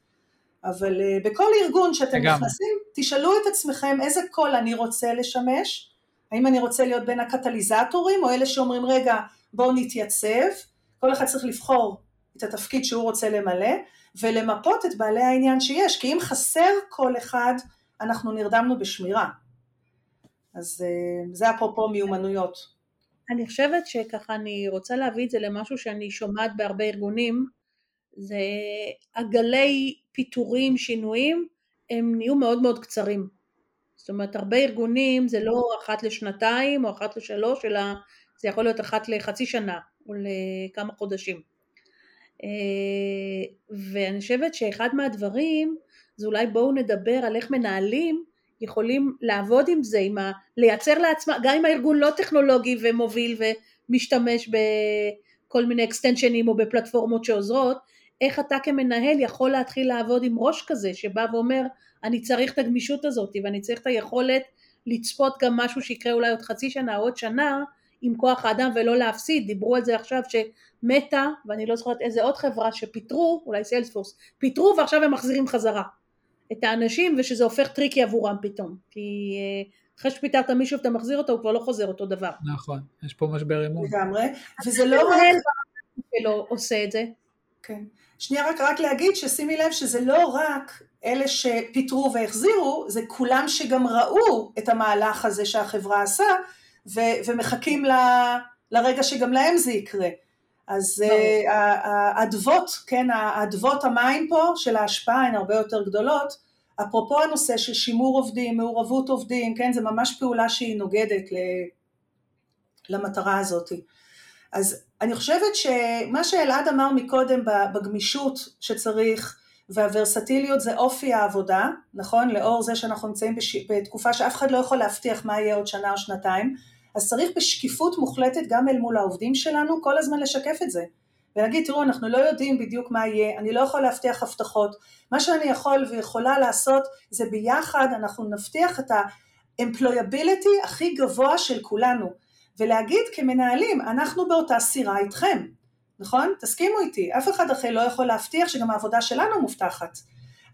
Speaker 4: אבל uh, בכל ארגון שאתם נכנסים, תשאלו את עצמכם איזה קול אני רוצה לשמש, האם אני רוצה להיות בין הקטליזטורים או אלה שאומרים רגע בואו נתייצב, כל אחד צריך לבחור את התפקיד שהוא רוצה למלא, ולמפות את בעלי העניין שיש, כי אם חסר כל אחד, אנחנו נרדמנו בשמירה. אז אה, זה אפרופו מיומנויות.
Speaker 3: אני חושבת שככה אני רוצה להביא את זה למשהו שאני שומעת בהרבה ארגונים, זה הגלי פיטורים, שינויים, הם נהיו מאוד מאוד קצרים. זאת אומרת, הרבה ארגונים זה לא אחת לשנתיים או אחת לשלוש, אלא זה יכול להיות אחת לחצי שנה או לכמה חודשים. אה, ואני חושבת שאחד מהדברים זה אולי בואו נדבר על איך מנהלים יכולים לעבוד עם זה, עם ה... לייצר לעצמם, גם אם הארגון לא טכנולוגי ומוביל ומשתמש בכל מיני אקסטנשנים או בפלטפורמות שעוזרות, איך אתה כמנהל יכול להתחיל לעבוד עם ראש כזה שבא ואומר אני צריך את הגמישות הזאת ואני צריך את היכולת לצפות גם משהו שיקרה אולי עוד חצי שנה או עוד שנה עם כוח האדם ולא להפסיד, דיברו על זה עכשיו שמטא, ואני לא זוכרת איזה עוד חברה שפיטרו, אולי סיילספורס, פיטרו ועכשיו הם מחזירים חזרה את האנשים ושזה הופך טריקי עבורם פתאום, כי אה, אחרי שפיטרת מישהו ואתה מחזיר אותו הוא כבר לא חוזר אותו דבר.
Speaker 2: נכון, יש פה משבר אמון.
Speaker 4: לגמרי, וזה לא רק...
Speaker 3: לא עושה את זה.
Speaker 4: כן. שנייה רק, רק להגיד ששימי לב שזה לא רק אלה שפיטרו והחזירו, זה כולם שגם ראו את המהלך הזה שהחברה עשה, ו- ומחכים ל- לרגע שגם להם זה יקרה. אז uh, האדוות, כן, האדוות המים פה של ההשפעה הן הרבה יותר גדולות. אפרופו הנושא של שימור עובדים, מעורבות עובדים, כן, זה ממש פעולה שהיא נוגדת למטרה הזאת. אז אני חושבת שמה שאלעד אמר מקודם בגמישות שצריך והוורסטיליות זה אופי העבודה, נכון? לאור זה שאנחנו נמצאים בש... בתקופה שאף אחד לא יכול להבטיח מה יהיה עוד שנה או שנתיים, אז צריך בשקיפות מוחלטת גם אל מול העובדים שלנו כל הזמן לשקף את זה. ולהגיד תראו אנחנו לא יודעים בדיוק מה יהיה, אני לא יכול להבטיח הבטחות, מה שאני יכול ויכולה לעשות זה ביחד אנחנו נבטיח את ה-employability הכי גבוה של כולנו ולהגיד כמנהלים אנחנו באותה סירה איתכם, נכון? תסכימו איתי, אף אחד אחר לא יכול להבטיח שגם העבודה שלנו מובטחת.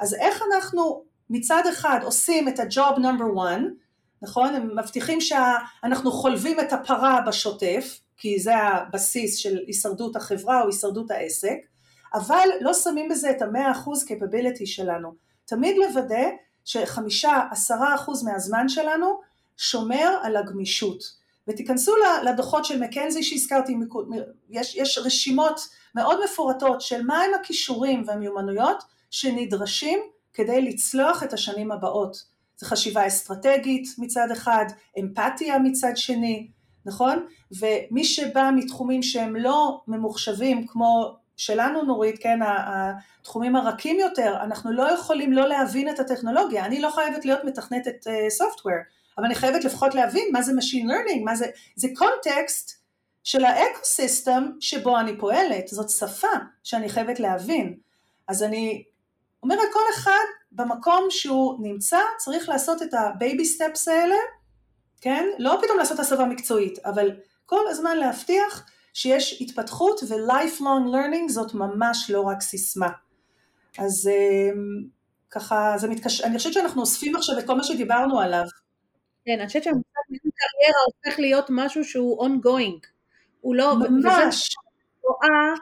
Speaker 4: אז איך אנחנו מצד אחד עושים את ה-job number one, נכון? הם מבטיחים שאנחנו חולבים את הפרה בשוטף, כי זה הבסיס של הישרדות החברה או הישרדות העסק, אבל לא שמים בזה את המאה אחוז capability שלנו. תמיד לוודא שחמישה, עשרה אחוז מהזמן שלנו שומר על הגמישות. ותיכנסו לדוחות של מקנזי שהזכרתי, יש, יש רשימות מאוד מפורטות של מהם הכישורים והמיומנויות שנדרשים כדי לצלוח את השנים הבאות. זו חשיבה אסטרטגית מצד אחד, אמפתיה מצד שני, נכון? ומי שבא מתחומים שהם לא ממוחשבים כמו שלנו נורית, כן, התחומים הרכים יותר, אנחנו לא יכולים לא להבין את הטכנולוגיה, אני לא חייבת להיות מתכנתת סופטוור, uh, אבל אני חייבת לפחות להבין מה זה Machine Learning, מה זה, זה קונטקסט של ה-ecosystem שבו אני פועלת, זאת שפה שאני חייבת להבין. אז אני אומרת, כל אחד במקום שהוא נמצא צריך לעשות את ה-baby steps האלה, כן? לא פתאום לעשות הסבה מקצועית, אבל כל הזמן להבטיח שיש התפתחות ו-lifelong learning זאת ממש לא רק סיסמה. אז אמ, ככה, זה מתקשר, אני חושבת שאנחנו אוספים עכשיו את כל מה שדיברנו עליו.
Speaker 3: כן, אני חושבת שהמושג קריירה הופך להיות משהו שהוא ongoing. הוא לא...
Speaker 4: ממש.
Speaker 3: רואה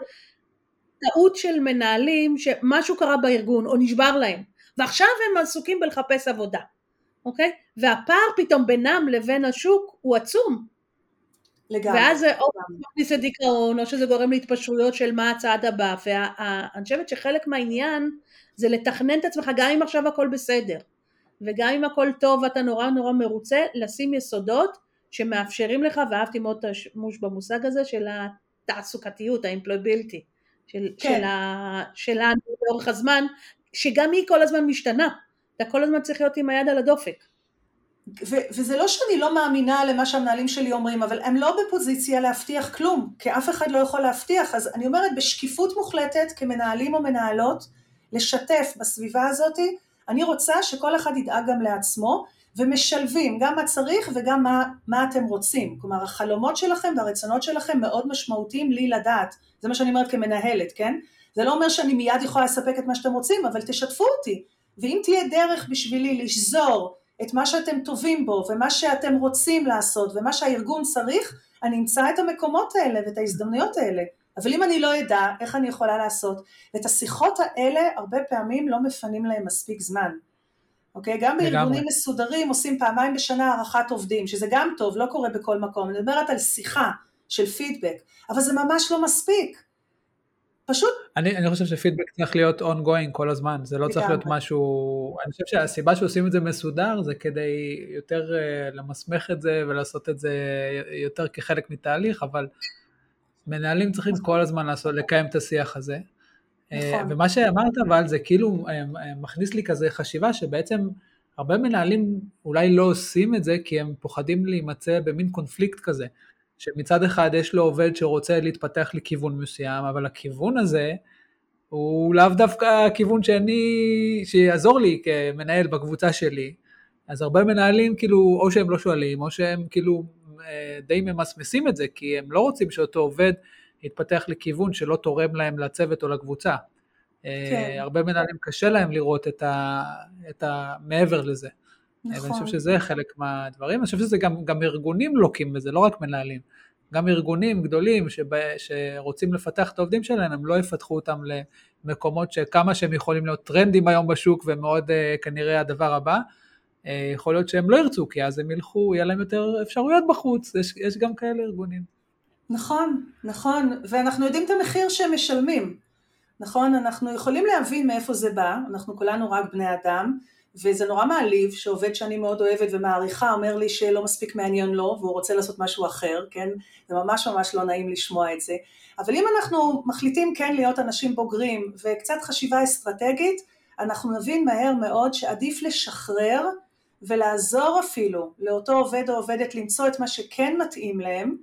Speaker 3: טעות של מנהלים שמשהו קרה בארגון או נשבר להם, ועכשיו הם עסוקים בלחפש עבודה, אוקיי? והפער פתאום בינם לבין השוק הוא עצום.
Speaker 4: לגמרי.
Speaker 3: ואז זה או מכניס לדיכאון, או שזה גורם להתפשרויות של מה הצעד הבא, ואני חושבת שחלק מהעניין זה לתכנן את עצמך, גם אם עכשיו הכל בסדר, וגם אם הכל טוב ואתה נורא נורא מרוצה, לשים יסודות שמאפשרים לך, ואהבתי מאוד את השימוש במושג הזה של התעסוקתיות, האימפלוביליטי, של, כן. של ה, שלנו לאורך הזמן, שגם היא כל הזמן משתנה, אתה כל הזמן צריך להיות עם היד על הדופק.
Speaker 4: ו- וזה לא שאני לא מאמינה למה שהמנהלים שלי אומרים, אבל הם לא בפוזיציה להבטיח כלום, כי אף אחד לא יכול להבטיח, אז אני אומרת בשקיפות מוחלטת כמנהלים או מנהלות, לשתף בסביבה הזאת, אני רוצה שכל אחד ידאג גם לעצמו, ומשלבים גם מה צריך וגם מה, מה אתם רוצים, כלומר החלומות שלכם והרצונות שלכם מאוד משמעותיים לי לדעת, זה מה שאני אומרת כמנהלת, כן? זה לא אומר שאני מיד יכולה לספק את מה שאתם רוצים, אבל תשתפו אותי, ואם תהיה דרך בשבילי לשזור את מה שאתם טובים בו ומה שאתם רוצים לעשות ומה שהארגון צריך, אני אמצא את המקומות האלה ואת ההזדמנויות האלה. אבל אם אני לא אדע, איך אני יכולה לעשות? ואת השיחות האלה הרבה פעמים לא מפנים להם מספיק זמן. אוקיי? גם בארגונים לגמרי. מסודרים עושים פעמיים בשנה הערכת עובדים, שזה גם טוב, לא קורה בכל מקום. אני מדברת על שיחה של פידבק, אבל זה ממש לא מספיק. פשוט...
Speaker 2: אני, אני חושב שפידבק צריך להיות ongoing כל הזמן, זה לא צריך להיות משהו... אני חושב שהסיבה שעושים את זה מסודר זה כדי יותר uh, למסמך את זה ולעשות את זה יותר כחלק מתהליך, אבל מנהלים צריכים כל הזמן לעשות, לקיים את השיח הזה. אה, נכון. ומה שאמרת אבל זה כאילו אה, מכניס לי כזה חשיבה שבעצם הרבה מנהלים אולי לא עושים את זה כי הם פוחדים להימצא במין קונפליקט כזה. שמצד אחד יש לו עובד שרוצה להתפתח לכיוון מסוים, אבל הכיוון הזה הוא לאו דווקא הכיוון שאני, שיעזור לי כמנהל בקבוצה שלי. אז הרבה מנהלים כאילו, או שהם לא שואלים, או שהם כאילו אה, די ממסמסים את זה, כי הם לא רוצים שאותו עובד יתפתח לכיוון שלא תורם להם לצוות או לקבוצה. אה, כן. הרבה מנהלים קשה להם לראות את ה... את ה... מעבר לזה. נכון. ואני חושב שזה חלק מהדברים, אני חושב שזה גם, גם ארגונים לוקים בזה, לא רק מנהלים. גם ארגונים גדולים שבא, שרוצים לפתח את העובדים שלהם, הם לא יפתחו אותם למקומות שכמה שהם יכולים להיות טרנדים היום בשוק ומאוד uh, כנראה הדבר הבא, uh, יכול להיות שהם לא ירצו, כי אז הם ילכו, יהיה להם יותר אפשרויות בחוץ, יש, יש גם כאלה ארגונים.
Speaker 4: נכון, נכון, ואנחנו יודעים את המחיר שהם משלמים, נכון? אנחנו יכולים להבין מאיפה זה בא, אנחנו כולנו רק בני אדם, וזה נורא מעליב שעובד שאני מאוד אוהבת ומעריכה אומר לי שלא מספיק מעניין לו והוא רוצה לעשות משהו אחר, כן? זה ממש ממש לא נעים לשמוע את זה. אבל אם אנחנו מחליטים כן להיות אנשים בוגרים וקצת חשיבה אסטרטגית, אנחנו נבין מהר מאוד שעדיף לשחרר ולעזור אפילו לאותו עובד או עובדת למצוא את מה שכן מתאים להם,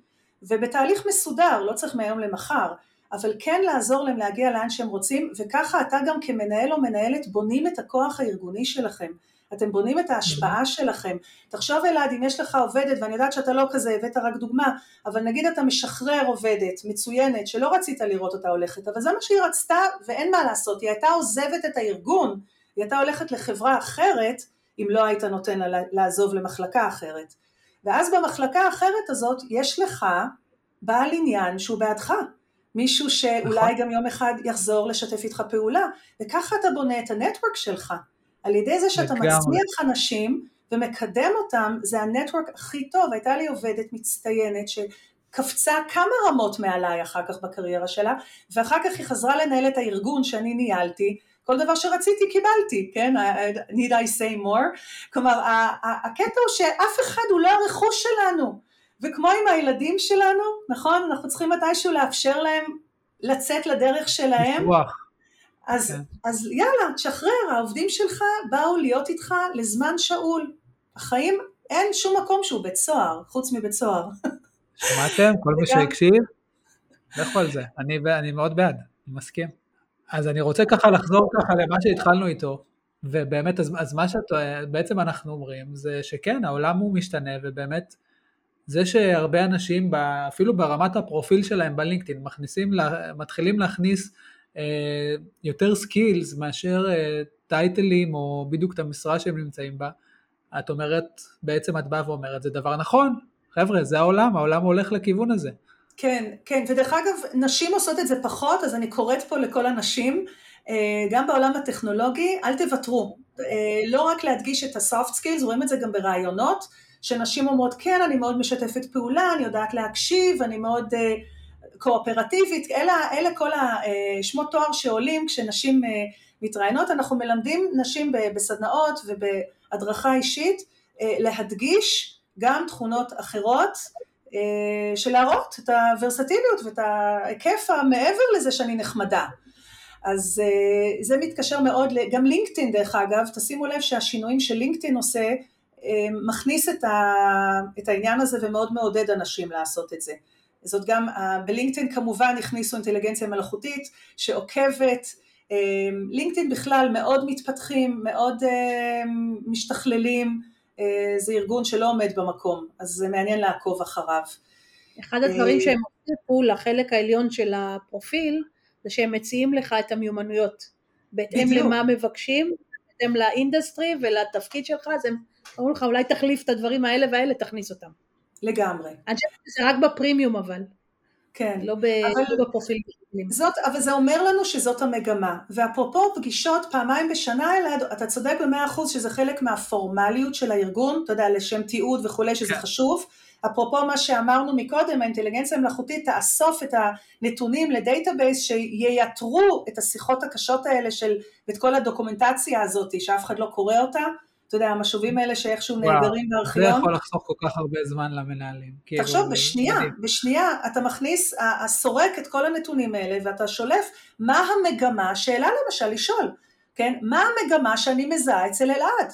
Speaker 4: ובתהליך מסודר, לא צריך מהיום למחר, אבל כן לעזור להם להגיע לאן שהם רוצים, וככה אתה גם כמנהל או מנהלת בונים את הכוח הארגוני שלכם. אתם בונים את ההשפעה שלכם. תחשוב אלעד, אם יש לך עובדת, ואני יודעת שאתה לא כזה, הבאת רק דוגמה, אבל נגיד אתה משחרר עובדת מצוינת, שלא רצית לראות אותה הולכת, אבל זה מה שהיא רצתה, ואין מה לעשות, היא הייתה עוזבת את הארגון, היא הייתה הולכת לחברה אחרת, אם לא היית נותן לה לעזוב למחלקה אחרת. ואז במחלקה האחרת הזאת, יש לך בעל עניין שהוא בעדך. מישהו שאולי נכון. גם יום אחד יחזור לשתף איתך פעולה, וככה אתה בונה את הנטוורק שלך, על ידי זה שאתה מצמיח אנשים ומקדם אותם, זה הנטוורק הכי טוב. הייתה לי עובדת מצטיינת שקפצה כמה רמות מעליי אחר כך בקריירה שלה, ואחר כך היא חזרה לנהל את הארגון שאני ניהלתי, כל דבר שרציתי קיבלתי, כן? need I say more? כלומר, הקטע הוא שאף אחד הוא לא הרכוש שלנו, וכמו עם הילדים שלנו, נכון? אנחנו צריכים מתישהו לאפשר להם לצאת לדרך שלהם.
Speaker 2: לשלוח.
Speaker 4: אז, כן. אז יאללה, תשחרר, העובדים שלך באו להיות איתך לזמן שאול. החיים, אין שום מקום שהוא בית סוהר, חוץ מבית סוהר.
Speaker 2: שמעתם? כל מי שהקשיב, לכו על זה. אני, אני מאוד בעד, אני מסכים. אז אני רוצה ככה לחזור ככה למה שהתחלנו איתו, ובאמת, אז, אז מה שבעצם אנחנו אומרים זה שכן, העולם הוא משתנה, ובאמת, זה שהרבה אנשים, אפילו ברמת הפרופיל שלהם בלינקדאין, מכניסים, מתחילים להכניס אה, יותר skills מאשר אה, טייטלים או בדיוק את המשרה שהם נמצאים בה, את אומרת, בעצם את באה ואומרת, זה דבר נכון, חבר'ה, זה העולם, העולם הולך לכיוון הזה.
Speaker 4: כן, כן, ודרך אגב, נשים עושות את זה פחות, אז אני קוראת פה לכל הנשים, אה, גם בעולם הטכנולוגי, אל תוותרו. לא רק להדגיש את ה-soft skills, רואים את זה גם ברעיונות, שנשים אומרות, כן, אני מאוד משתפת פעולה, אני יודעת להקשיב, אני מאוד קואופרטיבית, אלה, אלה כל השמות תואר שעולים כשנשים מתראיינות, אנחנו מלמדים נשים בסדנאות ובהדרכה אישית להדגיש גם תכונות אחרות של להראות את הוורסטיליות ואת ההיקף המעבר לזה שאני נחמדה. אז זה מתקשר מאוד, גם לינקדאין דרך אגב, תשימו לב שהשינויים שלינקדאין עושה מכניס את, ה, את העניין הזה ומאוד מעודד אנשים לעשות את זה. זאת גם, בלינקדאין כמובן הכניסו אינטליגנציה מלאכותית שעוקבת, לינקדאין בכלל מאוד מתפתחים, מאוד משתכללים, זה ארגון שלא עומד במקום, אז זה מעניין לעקוב אחריו.
Speaker 3: אחד הדברים שהם הוסיפו לחלק העליון של הפרופיל, זה שהם מציעים לך את המיומנויות, בהתאם בדיוק. למה מבקשים, בהתאם לאינדסטרי ולתפקיד שלך, אז הם אמרו לך אולי תחליף את הדברים האלה והאלה, תכניס אותם.
Speaker 4: לגמרי.
Speaker 3: אני חושבת שזה רק בפרימיום אבל.
Speaker 4: כן.
Speaker 3: לא, ב... אבל... לא בפרופיל.
Speaker 4: זאת, אבל זה אומר לנו שזאת המגמה. ואפרופו פגישות פעמיים בשנה, אלעד, אתה צודק במאה אחוז שזה חלק מהפורמליות של הארגון, אתה יודע, לשם תיעוד וכולי, שזה כן. חשוב. אפרופו מה שאמרנו מקודם, האינטליגנציה המלאכותית תאסוף את הנתונים ל-database שייתרו את השיחות הקשות האלה של, ואת כל הדוקומנטציה הזאת שאף אחד לא קורא אותה, אתה יודע, המשובים האלה שאיכשהו נאגרים בארכיון.
Speaker 2: זה יכול לחסוך כל כך הרבה זמן למנהלים.
Speaker 4: תחשוב, כאילו, בשנייה, מדהים. בשנייה אתה מכניס, הסורק את כל הנתונים האלה ואתה שולף מה המגמה, שאלה למשל לשאול, כן, מה המגמה שאני מזהה אצל אלעד?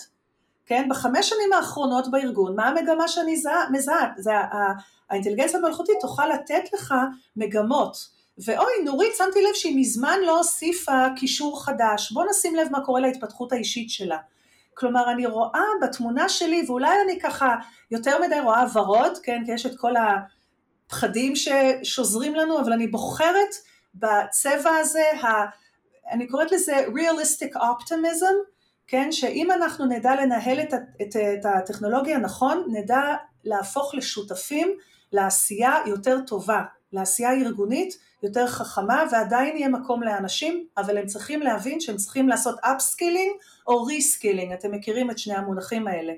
Speaker 4: כן, בחמש שנים האחרונות בארגון, מה המגמה שאני מזהה? זה האינטליגנציה המלאכותית תוכל לתת לך מגמות. ואוי, נורית, שמתי לב שהיא מזמן לא הוסיפה קישור חדש, בוא נשים לב מה קורה להתפתחות האישית שלה. כלומר אני רואה בתמונה שלי, ואולי אני ככה יותר מדי רואה ורוד, כן, כי יש את כל הפחדים ששוזרים לנו, אבל אני בוחרת בצבע הזה, ה, אני קוראת לזה realistic optimism, כן, שאם אנחנו נדע לנהל את, את, את הטכנולוגיה נכון, נדע להפוך לשותפים לעשייה יותר טובה, לעשייה ארגונית יותר חכמה ועדיין יהיה מקום לאנשים, אבל הם צריכים להבין שהם צריכים לעשות upskilling או reskilling, אתם מכירים את שני המונחים האלה,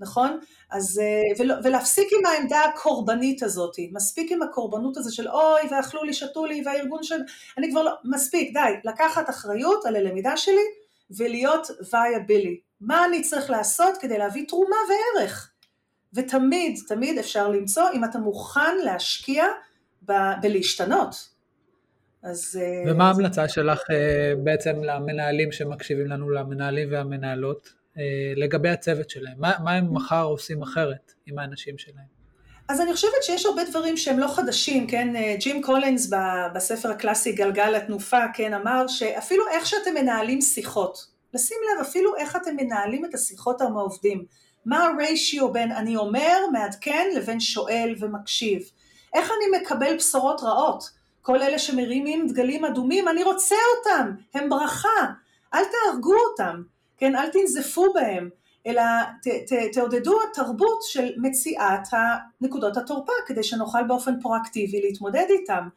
Speaker 4: נכון? אז, אה, ולהפסיק עם העמדה הקורבנית הזאת, מספיק עם הקורבנות הזאת של אוי ואכלו לי, שתו לי והארגון של... אני כבר לא... מספיק, די, לקחת אחריות על הלמידה שלי ולהיות viable. מה אני צריך לעשות כדי להביא תרומה וערך? ותמיד, תמיד אפשר למצוא אם אתה מוכן להשקיע ב- בלהשתנות.
Speaker 2: אז... אה, ומה ההמלצה שלך אה, בעצם למנהלים שמקשיבים לנו, למנהלים והמנהלות, אה, לגבי הצוות שלהם? מה, מה הם מחר עושים אחרת עם האנשים שלהם?
Speaker 4: אז אני חושבת שיש הרבה דברים שהם לא חדשים, כן? ג'ים קולינס בספר הקלאסי גלגל התנופה, כן, אמר שאפילו איך שאתם מנהלים שיחות, לשים לב אפילו איך אתם מנהלים את השיחות עם העובדים, מה הריישיו בין אני אומר, מעדכן, לבין שואל ומקשיב, איך אני מקבל בשורות רעות, כל אלה שמרימים דגלים אדומים, אני רוצה אותם, הם ברכה, אל תהרגו אותם, כן, אל תנזפו בהם, אלא ת, ת, תעודדו התרבות של מציאת נקודות התורפה, כדי שנוכל באופן פרואקטיבי להתמודד איתם.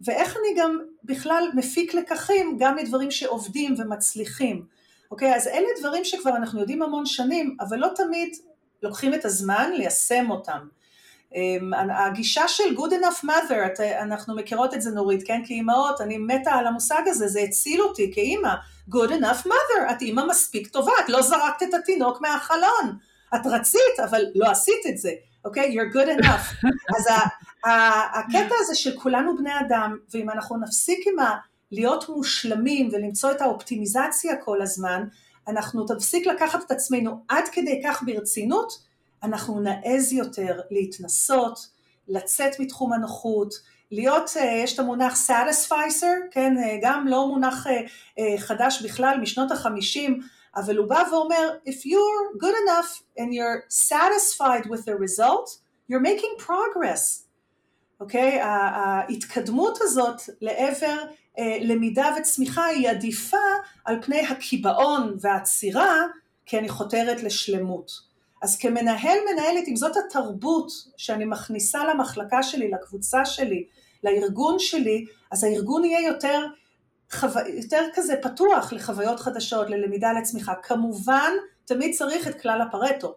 Speaker 4: ואיך אני גם בכלל מפיק לקחים גם מדברים שעובדים ומצליחים. אוקיי, אז אלה דברים שכבר אנחנו יודעים המון שנים, אבל לא תמיד לוקחים את הזמן ליישם אותם. אמ, הגישה של good enough mother, אנחנו מכירות את זה נורית, כן? כאימהות, אני מתה על המושג הזה, זה הציל אותי כאימא. good enough mother, את אימא מספיק טובה, את לא זרקת את התינוק מהחלון. את רצית, אבל לא עשית את זה, אוקיי? Okay? You're good enough. אז הקטע הזה של כולנו בני אדם, ואם אנחנו נפסיק עם ה... להיות מושלמים ולמצוא את האופטימיזציה כל הזמן, אנחנו נפסיק לקחת את עצמנו עד כדי כך ברצינות, אנחנו נעז יותר להתנסות, לצאת מתחום הנוחות, להיות, אה, יש את המונח satisficer, כן, אה, גם לא מונח אה, חדש בכלל משנות החמישים, אבל הוא בא ואומר, if you're good enough and you're satisfied with the result, you're making progress. אוקיי? Okay? ההתקדמות הזאת לעבר למידה וצמיחה היא עדיפה על פני הקיבעון והעצירה, כי אני חותרת לשלמות. אז כמנהל מנהלת, אם זאת התרבות שאני מכניסה למחלקה שלי, לקבוצה שלי, לארגון שלי, אז הארגון יהיה יותר, חו... יותר כזה פתוח לחוויות חדשות, ללמידה, לצמיחה. כמובן, תמיד צריך את כלל הפרטו.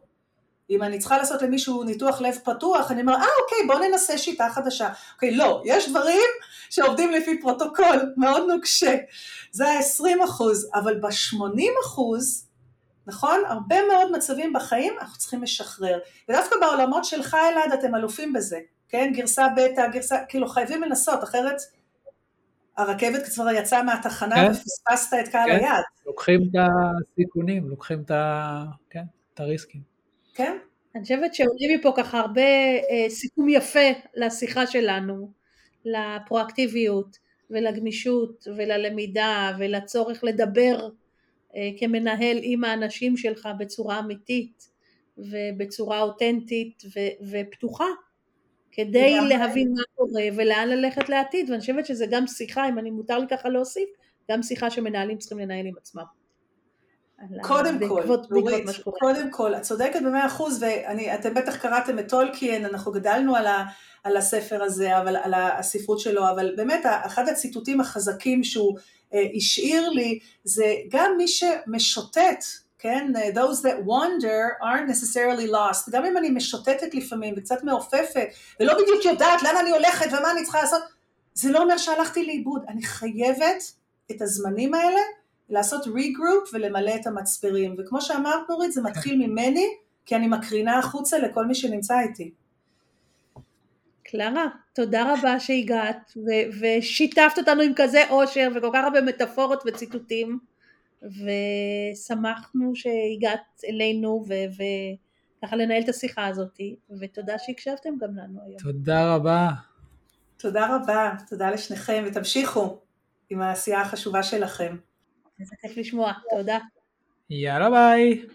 Speaker 4: אם אני צריכה לעשות למישהו ניתוח לב פתוח, אני אומר, אה אוקיי, בוא ננסה שיטה חדשה. אוקיי, לא, יש דברים שעובדים לפי פרוטוקול, מאוד נוקשה. זה ה-20 אחוז, אבל ב-80 אחוז, נכון? הרבה מאוד מצבים בחיים אנחנו צריכים לשחרר. ודווקא בעולמות שלך אלעד אתם אלופים בזה, כן? גרסה בטא, גרסה, כאילו חייבים לנסות, אחרת הרכבת כבר יצאה מהתחנה כן? ופספסת את קהל כן? היעד.
Speaker 2: לוקחים את הסיכונים, לוקחים את, ה... כן, את הריסקים.
Speaker 4: כן.
Speaker 3: אני חושבת שעולים מפה ככה הרבה אה, סיכום יפה לשיחה שלנו, לפרואקטיביות ולגמישות וללמידה ולצורך לדבר כמנהל עם האנשים שלך בצורה אמיתית ובצורה אותנטית ו- ופתוחה כדי להבין מה קורה ולאן ללכת לעתיד. ואני חושבת שזה גם שיחה אם אני מותר לי ככה להוסיף גם שיחה שמנהלים צריכים לנהל עם עצמם.
Speaker 4: קודם כל, נורית, קודם כל, את צודקת במאה אחוז, ואתם בטח קראתם את טולקיאן, אנחנו גדלנו על, ה, על הספר הזה, אבל, על הספרות שלו, אבל באמת אחד הציטוטים החזקים שהוא אה, השאיר לי, זה גם מי שמשוטט, כן, those that wander aren't necessarily lost, גם אם אני משוטטת לפעמים וקצת מעופפת, ולא בדיוק יודעת לאן אני הולכת ומה אני צריכה לעשות, זה לא אומר שהלכתי לאיבוד, אני חייבת את הזמנים האלה לעשות ריגרופ ולמלא את המצברים, וכמו שאמרת נורית זה מתחיל ממני, כי אני מקרינה החוצה לכל מי שנמצא איתי.
Speaker 3: קלרה, תודה רבה שהגעת ו- ושיתפת אותנו עם כזה אושר וכל כך הרבה מטאפורות וציטוטים ושמחנו שהגעת אלינו וככה ו- לנהל את השיחה הזאת ותודה שהקשבתם גם לנו היום.
Speaker 2: תודה רבה.
Speaker 4: תודה רבה, תודה לשניכם ותמשיכו עם העשייה החשובה שלכם.
Speaker 3: איזה כיף לשמוע, תודה.
Speaker 2: יאללה ביי.